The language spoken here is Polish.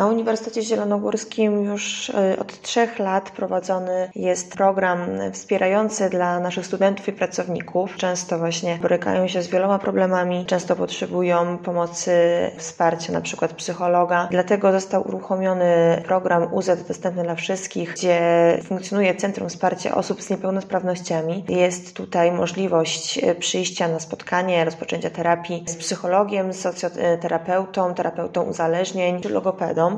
Na Uniwersytecie Zielonogórskim już e, od trzech lat prowadzony jest program wspierający dla naszych studentów i pracowników. Często właśnie borykają się z wieloma problemami, często potrzebują pomocy, wsparcia, na przykład psychologa. Dlatego został uruchomiony program UZ Dostępny dla Wszystkich, gdzie funkcjonuje Centrum Wsparcia Osób z Niepełnosprawnościami. Jest tutaj możliwość e, przyjścia na spotkanie, rozpoczęcia terapii z psychologiem, z socjoterapeutą, terapeutą uzależnień czy logopedą.